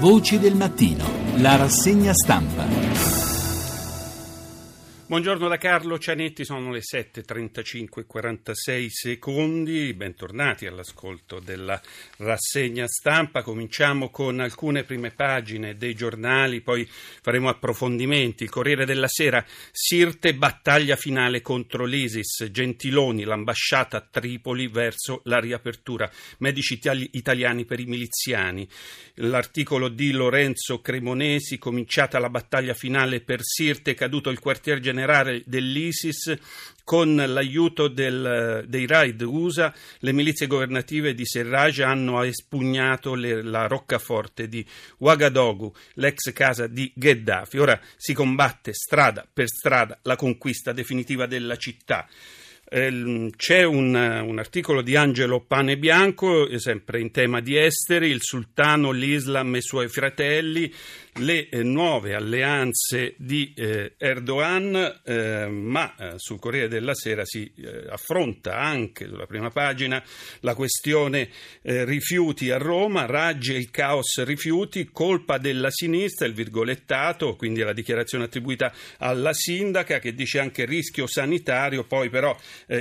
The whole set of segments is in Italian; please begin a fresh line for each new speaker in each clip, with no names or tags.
Voci del mattino, la rassegna stampa.
Buongiorno da Carlo Cianetti, sono le 7.35 e 46 secondi, bentornati all'ascolto della rassegna stampa. Cominciamo con alcune prime pagine dei giornali, poi faremo approfondimenti. Il Corriere della Sera, Sirte battaglia finale contro l'ISIS, Gentiloni, l'ambasciata a Tripoli verso la riapertura, medici italiani per i miliziani. L'articolo di Lorenzo Cremonesi, cominciata la battaglia finale per Sirte, caduto il quartier generale generale dell'ISIS con l'aiuto del, dei raid USA, le milizie governative di Serraj hanno espugnato le, la roccaforte di Ouagadougou, l'ex casa di Gheddafi. Ora si combatte strada per strada la conquista definitiva della città. Ehm, c'è un, un, articolo di Angelo Pane Bianco, sempre in tema di esteri, il sultano, l'Islam e i suoi fratelli, le eh, nuove alleanze di eh, Erdogan, eh, ma eh, sul Corriere della Sera si eh, affronta anche sulla prima pagina la questione eh, rifiuti a Roma, Raggi e il caos rifiuti, colpa della sinistra, il virgolettato, quindi la dichiarazione attribuita alla sindaca che dice anche rischio sanitario, poi però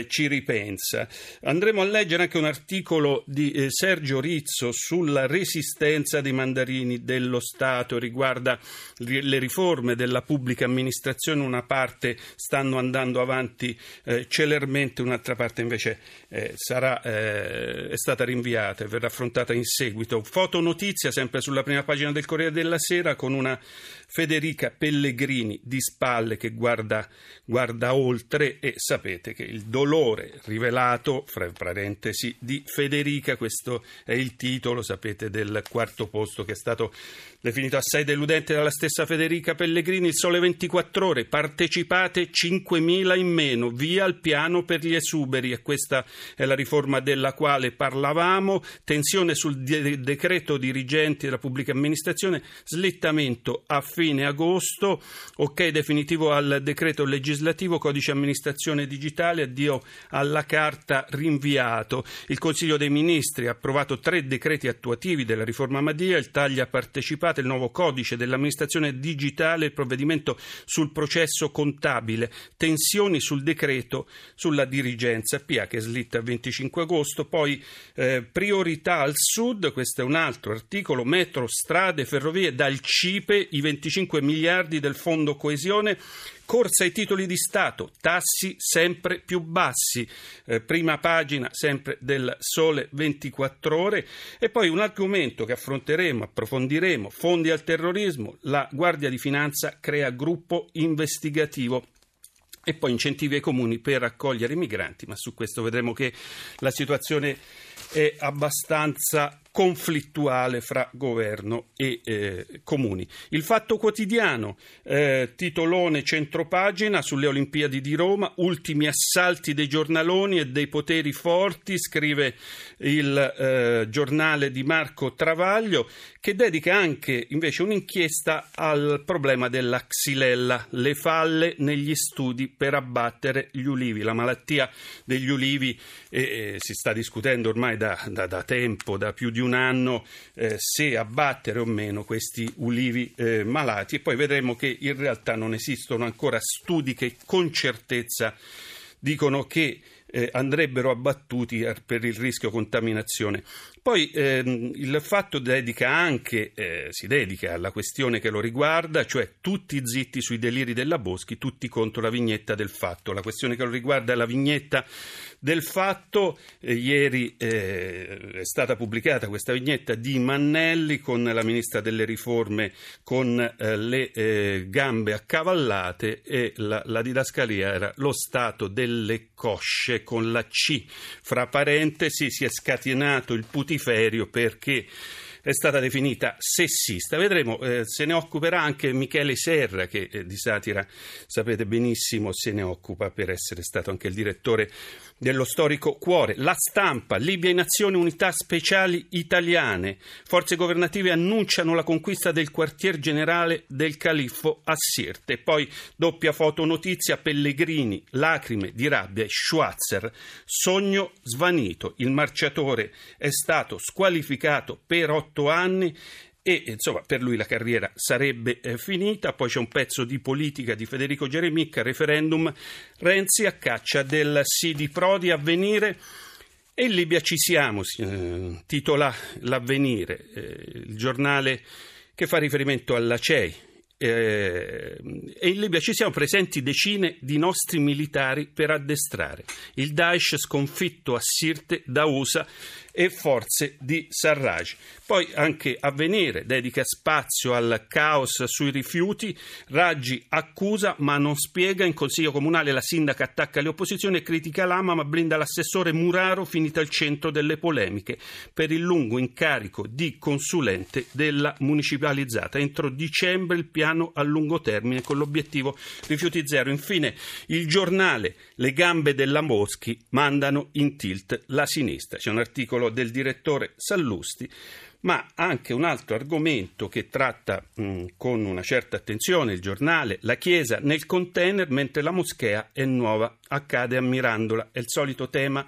ci ripensa. Andremo a leggere anche un articolo di Sergio Rizzo sulla resistenza dei mandarini dello Stato riguarda le riforme della pubblica amministrazione, una parte stanno andando avanti eh, celermente, un'altra parte invece eh, sarà, eh, è stata rinviata e verrà affrontata in seguito. Fotonotizia sempre sulla prima pagina del Corriere della Sera con una Federica Pellegrini di spalle che guarda, guarda oltre e sapete che il dolore rivelato, fra parentesi, di Federica, questo è il titolo, sapete, del quarto posto che è stato definito assai deludente dalla stessa Federica Pellegrini, il sole 24 ore, partecipate 5.000 in meno, via il piano per gli esuberi. E questa è la riforma della quale parlavamo, tensione sul de- decreto dirigenti della pubblica amministrazione, slittamento a fine agosto, ok definitivo al decreto legislativo, codice amministrazione digitale, addio alla carta rinviato. Il Consiglio dei Ministri ha approvato tre decreti attuativi della riforma Madia, il taglia partecipate, il nuovo codice dell'amministrazione digitale, il provvedimento sul processo contabile, tensioni sul decreto sulla dirigenza PA che slitta il 25 agosto, poi eh, priorità al sud, questo è un altro articolo, metro, strade, ferrovie, dal CIPE i 25 25 miliardi del fondo coesione corsa ai titoli di Stato, tassi sempre più bassi, eh, prima pagina sempre del Sole 24 ore e poi un argomento che affronteremo, approfondiremo, fondi al terrorismo, la Guardia di Finanza crea gruppo investigativo e poi incentivi ai comuni per accogliere i migranti, ma su questo vedremo che la situazione è abbastanza conflittuale fra governo e eh, comuni. Il Fatto Quotidiano, eh, titolone centropagina sulle Olimpiadi di Roma, ultimi assalti dei giornaloni e dei poteri forti, scrive il eh, giornale di Marco Travaglio, che dedica anche invece un'inchiesta al problema della xylella, le falle negli studi per abbattere gli ulivi. La malattia degli ulivi si sta discutendo ormai da, da, da tempo, da più di di un anno eh, se abbattere o meno questi ulivi eh, malati e poi vedremo che in realtà non esistono ancora studi che con certezza dicono che eh, andrebbero abbattuti per il rischio contaminazione. Poi ehm, il fatto dedica anche, eh, si dedica alla questione che lo riguarda, cioè tutti zitti sui deliri della Boschi, tutti contro la vignetta del fatto. La questione che lo riguarda è la vignetta del fatto. Eh, ieri eh, è stata pubblicata questa vignetta di Mannelli con la ministra delle riforme con eh, le eh, gambe accavallate e la, la didascalia era lo stato delle cosce con la C. Fra parentesi si è scatenato il putiferio perché è stata definita sessista. Vedremo, eh, se ne occuperà anche Michele Serra, che eh, di satira sapete benissimo se ne occupa per essere stato anche il direttore dello storico cuore. La stampa, Libia in azione, unità speciali italiane. Forze governative annunciano la conquista del quartier generale del califfo a Sirte. Poi doppia foto notizia, Pellegrini, lacrime di rabbia e Schwarzer. Sogno svanito. Il marciatore è stato squalificato per otto anni e insomma per lui la carriera sarebbe eh, finita. Poi c'è un pezzo di politica di Federico Geremicca, referendum Renzi a caccia del sì di Prodi, avvenire. E in Libia ci siamo, eh, titola L'avvenire, eh, il giornale che fa riferimento alla CEI. Eh, e in Libia ci siamo presenti decine di nostri militari per addestrare il Daesh sconfitto a Sirte da USA e forze di Sarraj. Poi anche Avvenire dedica spazio al caos sui rifiuti, Raggi accusa ma non spiega, in Consiglio Comunale la sindaca attacca le opposizioni e critica Lama ma blinda l'assessore Muraro finito al centro delle polemiche per il lungo incarico di consulente della municipalizzata. Entro dicembre il piano a lungo termine con l'obiettivo rifiuti zero. Infine il giornale Le gambe della Moschi mandano in tilt la sinistra. C'è un articolo del direttore Sallusti, ma anche un altro argomento che tratta mh, con una certa attenzione il giornale, la Chiesa nel container mentre la moschea è nuova, accade a Mirandola, è il solito tema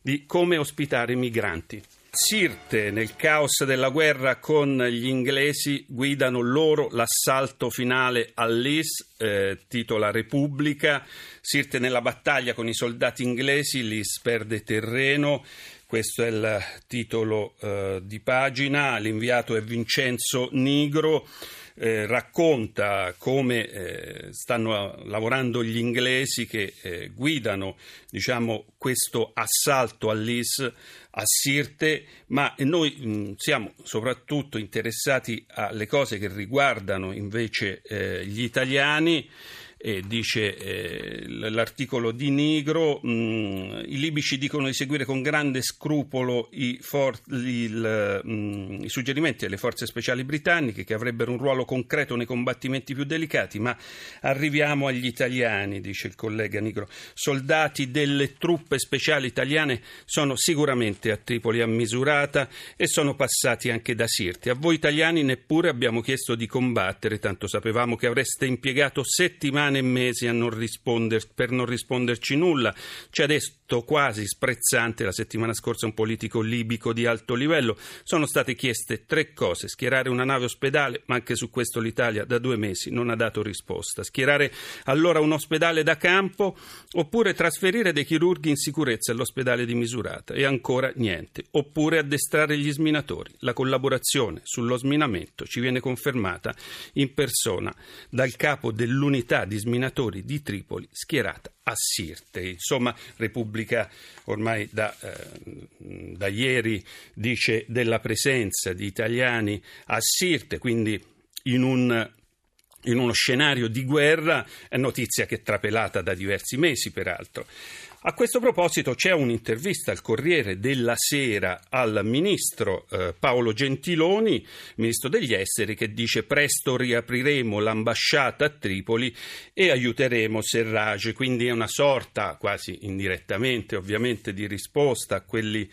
di come ospitare i migranti. Sirte, nel caos della guerra con gli inglesi, guidano loro l'assalto finale all'Is, eh, titola Repubblica. Sirte nella battaglia con i soldati inglesi, l'Is perde terreno. Questo è il titolo eh, di pagina, l'inviato è Vincenzo Nigro. Eh, racconta come eh, stanno lavorando gli inglesi che eh, guidano diciamo, questo assalto all'IS a Sirte, ma noi mh, siamo soprattutto interessati alle cose che riguardano invece eh, gli italiani eh, dice eh, l'articolo di Nigro, mh, mm, i libici dicono di seguire con grande scrupolo i, for- il, mh, mm, i, suggerimenti delle forze speciali britanniche che avrebbero un ruolo concreto nei combattimenti più delicati, ma arriviamo agli italiani, dice il collega Nigro. Soldati delle truppe speciali italiane sono sicuramente a Tripoli a misurata e sono passati anche da Sirte. A voi italiani neppure abbiamo chiesto di combattere, tanto sapevamo che avreste impiegato settimane settimane e mesi non per non risponderci nulla. Ci ha detto quasi sprezzante la settimana scorsa un politico libico di alto livello. Sono state chieste tre cose: schierare una nave ospedale, ma anche su questo l'Italia da due mesi non ha dato risposta. Schierare allora un ospedale da campo oppure trasferire dei chirurghi in sicurezza all'ospedale di Misurata e ancora niente. Oppure addestrare gli sminatori. La collaborazione sullo sminamento ci viene confermata in persona dal capo dell'unità di sminatori di Tripoli schierata a Sirte. Insomma, Repubblica ormai da, eh, da ieri dice della presenza di italiani a Sirte, quindi in un in uno scenario di guerra, notizia che è trapelata da diversi mesi peraltro. A questo proposito c'è un'intervista al Corriere della Sera al ministro eh, Paolo Gentiloni, ministro degli esteri, che dice presto riapriremo l'ambasciata a Tripoli e aiuteremo Serrage, quindi è una sorta, quasi indirettamente ovviamente, di risposta a quelli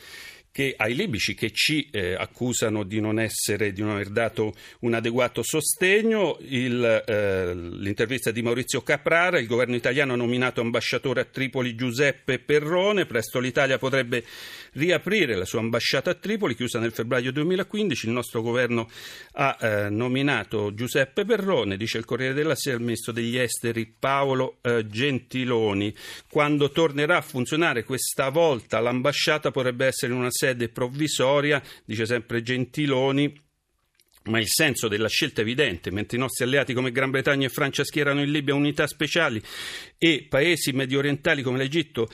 che, ai libici che ci eh, accusano di non, essere, di non aver dato un adeguato sostegno. Il, eh, l'intervista di Maurizio Caprara, il governo italiano ha nominato ambasciatore a Tripoli Giuseppe Perrone, presto l'Italia potrebbe riaprire la sua ambasciata a Tripoli, chiusa nel febbraio 2015. Il nostro governo ha eh, nominato Giuseppe Perrone, dice il Corriere della Sera, il ministro degli esteri Paolo eh, Gentiloni. Quando tornerà a funzionare questa volta l'ambasciata potrebbe essere in una sede provvisoria, dice sempre Gentiloni, ma il senso della scelta è evidente, mentre i nostri alleati come Gran Bretagna e Francia schierano in Libia unità speciali e paesi medio orientali come l'Egitto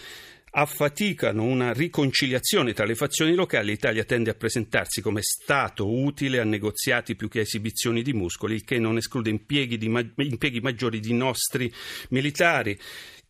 affaticano una riconciliazione tra le fazioni locali, l'Italia tende a presentarsi come Stato utile a negoziati più che a esibizioni di muscoli, il che non esclude impieghi, di, impieghi maggiori di nostri militari.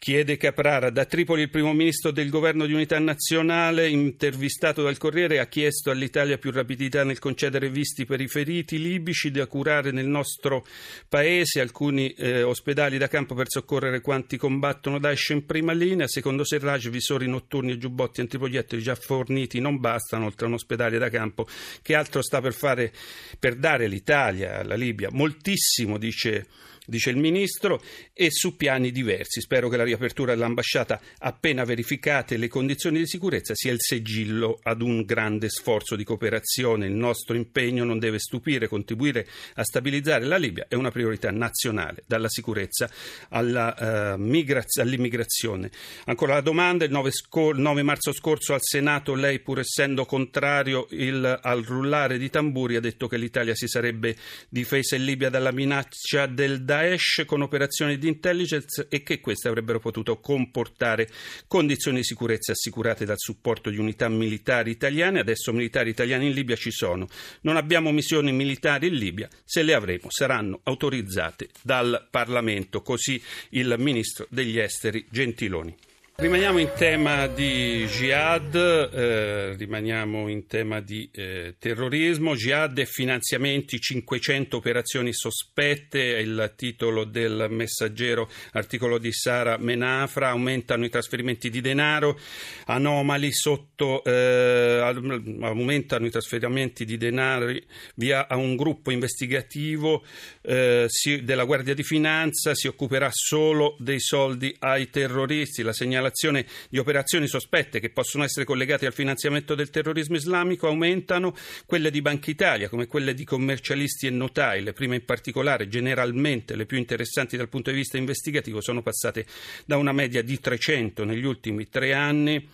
Chiede Caprara. Da Tripoli il primo ministro del governo di unità nazionale, intervistato dal Corriere, ha chiesto all'Italia più rapidità nel concedere visti per i feriti libici da curare nel nostro paese, alcuni eh, ospedali da campo per soccorrere quanti combattono Daesh in prima linea. Secondo Serraj, visori notturni e giubbotti antiproiettili già forniti non bastano, oltre a un ospedale da campo. Che altro sta per fare per dare l'Italia alla Libia? Moltissimo, dice dice il ministro, e su piani diversi. Spero che la riapertura dell'ambasciata, appena verificate le condizioni di sicurezza, sia il sigillo ad un grande sforzo di cooperazione. Il nostro impegno non deve stupire, contribuire a stabilizzare la Libia è una priorità nazionale, dalla sicurezza alla, uh, migraz- all'immigrazione. Ancora la domanda, il 9, scor- 9, marzo scorso al Senato lei, pur essendo contrario il, al rullare di tamburi, ha detto che l'Italia si sarebbe difesa in Libia dalla minaccia del Daesh con operazioni di intelligence e che queste avrebbero potuto comportare condizioni di sicurezza assicurate dal supporto di unità militari italiane. Adesso militari italiani in Libia ci sono. Non abbiamo missioni militari in Libia, se le avremo saranno autorizzate dal Parlamento. Così il ministro degli esteri Gentiloni. Rimaniamo in tema di jihad, eh, rimaniamo in tema di eh, terrorismo, jihad e finanziamenti, 500 operazioni sospette, è il titolo del messaggero, articolo di Sara Menafra, aumentano i trasferimenti di denaro, anomali sotto, eh, aumentano i trasferimenti di denaro via a un gruppo investigativo eh, si, della Guardia di Finanza, si occuperà solo dei soldi ai terroristi, la segnalazione segnalazione di operazioni sospette che possono essere collegate al finanziamento del terrorismo islamico aumentano, quelle di Banca Italia come quelle di commercialisti e notai, le prime in particolare, generalmente le più interessanti dal punto di vista investigativo, sono passate da una media di 300 negli ultimi tre anni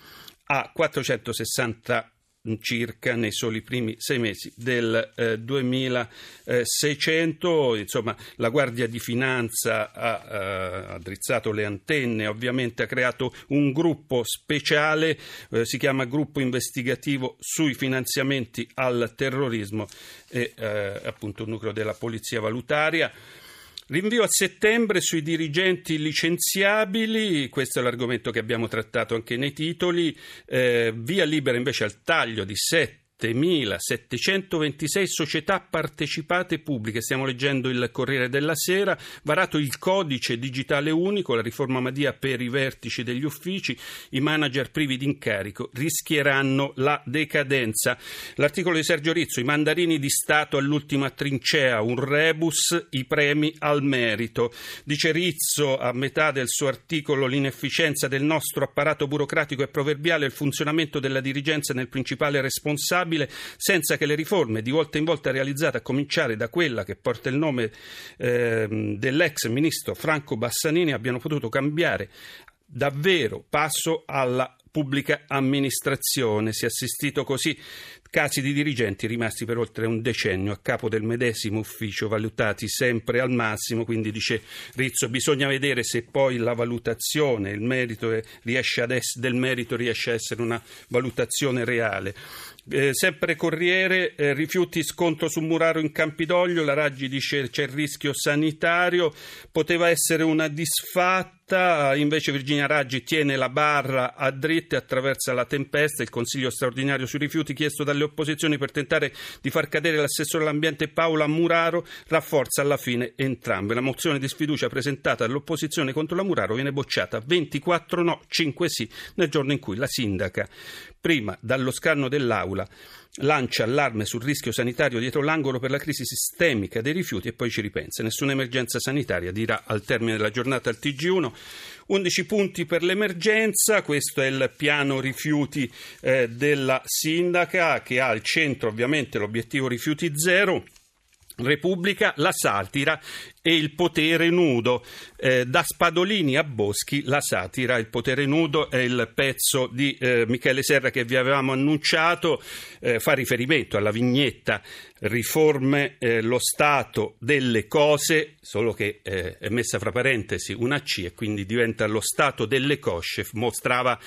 a 460 circa nei soli primi sei mesi del eh, 2600. Insomma, la Guardia di Finanza ha, eh, drizzato le antenne, ovviamente ha creato un gruppo speciale, eh, si chiama Gruppo Investigativo sui finanziamenti al terrorismo e eh, appunto un nucleo della Polizia Valutaria. Rinvio a settembre sui dirigenti licenziabili, questo è l'argomento che abbiamo trattato anche nei titoli, eh, via libera invece al taglio di sette 7.726 società partecipate pubbliche. Stiamo leggendo il Corriere della Sera. Varato il codice digitale unico, la riforma Madia per i vertici degli uffici, i manager privi di incarico rischieranno la decadenza. L'articolo di Sergio Rizzo, i mandarini di Stato all'ultima trincea, un rebus, i premi al merito. Dice Rizzo a metà del suo articolo l'inefficienza del nostro apparato burocratico è proverbiale, il funzionamento della dirigenza nel principale responsabile stabile senza che le riforme di volta in volta realizzate, a cominciare da quella che porta il nome eh, dell'ex ministro Franco Bassanini, abbiano potuto cambiare davvero passo alla pubblica amministrazione. Si è assistito così casi di dirigenti rimasti per oltre un decennio a capo del medesimo ufficio, valutati sempre al massimo, quindi dice Rizzo bisogna vedere se poi la valutazione merito riesce ad ess- del merito riesce a essere una valutazione reale. Eh, sempre Corriere, eh, rifiuti scontro su Muraro in Campidoglio, la Raggi dice c'è il rischio sanitario, poteva essere una disfatta, invece Virginia Raggi tiene la barra a dritta e attraversa la tempesta, il Consiglio straordinario sui rifiuti chiesto dalle opposizioni per tentare di far cadere l'assessore all'ambiente Paola Muraro rafforza alla fine entrambe. La mozione di sfiducia presentata dall'opposizione contro la Muraro viene bocciata 24 no, 5 sì nel giorno in cui la sindaca prima dallo scanno dell'Aula lancia allarme sul rischio sanitario dietro l'angolo per la crisi sistemica dei rifiuti e poi ci ripensa. Nessuna emergenza sanitaria, dirà al termine della giornata al TG1. 11 punti per l'emergenza, questo è il piano rifiuti eh, della sindaca che ha al centro ovviamente l'obiettivo rifiuti zero. Repubblica, la satira e il potere nudo. Eh, da Spadolini a Boschi, la satira, il potere nudo è il pezzo di eh, Michele Serra che vi avevamo annunciato, eh, fa riferimento alla vignetta riforme eh, lo stato delle cose, solo che eh, è messa fra parentesi una C e quindi diventa lo stato delle cosce. Mostrava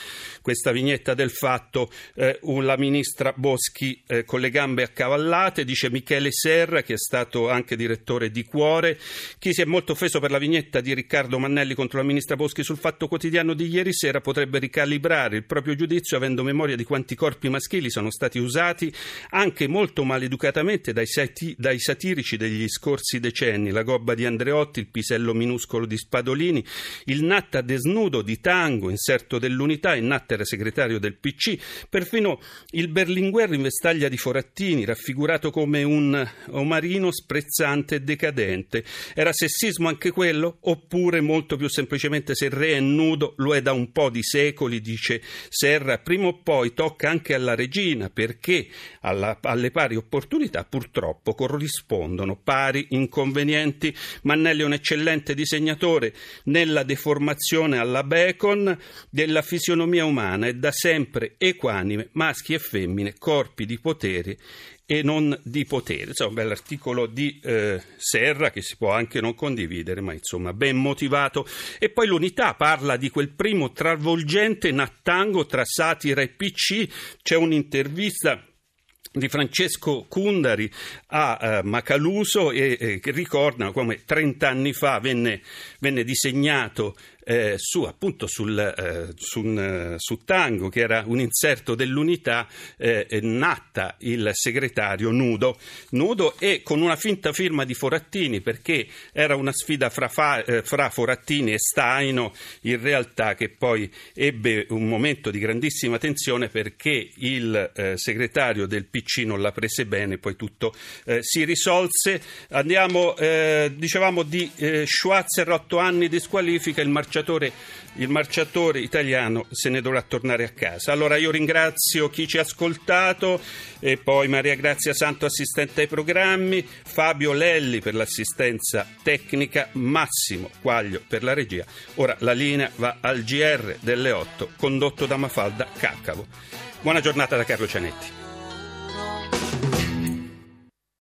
questa vignetta del fatto eh, la ministra Boschi con le gambe accavallate, dice Michele Serra che è stato anche direttore di Cuore, chi si è molto offeso per la vignetta di Riccardo Mannelli contro la ministra Boschi sul fatto quotidiano di ieri sera potrebbe ricalibrare il proprio giudizio avendo memoria di quanti corpi maschili sono stati usati anche molto maleducatamente dai, sati- dai satirici degli scorsi decenni, la gobba di Andreotti, il pisello minuscolo di Spadolini, il natta desnudo di Tango, inserto dell'unità, il natta era segretario del PC, perfino il Berlinguer in vestaglia di Forattini, raffigurato come un omarino sprezzante e decadente. Era sessismo anche quello? Oppure molto più semplicemente se il re è nudo lo è da un po' di secoli, dice Serra, prima o poi tocca anche alla regina perché alla, alle pari opportunità purtroppo corrispondono pari inconvenienti. Mannelli è un eccellente disegnatore nella deformazione alla Bacon della fisionomia umana e da sempre equanime, maschi e femmine, corpi di potere e non di potere. Insomma, un bell'articolo di eh, Serra che si può anche non condividere, ma insomma ben motivato. E poi l'unità parla di quel primo travolgente nattango tra satira e PC. C'è un'intervista di Francesco Cundari a uh, Macaluso e eh, che ricorda come 30 anni fa venne, venne disegnato eh, su, appunto sul, eh, su, un, su, Tango, che era un inserto dell'unità, eh, natta il segretario nudo, nudo e con una finta firma di Forattini, perché era una sfida fra, fa, eh, fra Forattini e Staino, in realtà che poi ebbe un momento di grandissima tensione perché il eh, segretario del PC non la prese bene, poi tutto eh, si risolse. Andiamo, dicevamo di Schwarzer, 8 anni di squalifica, il marciatore marciatore, il marciatore italiano se ne dovrà tornare a casa. Allora io ringrazio chi ci ha ascoltato e poi Maria Grazia Santo assistente ai programmi, Fabio Lelli per l'assistenza tecnica, Massimo Quaglio per la regia. Ora la linea va al GR delle 8 condotto da Mafalda Caccavo. Buona giornata da Carlo Cianetti.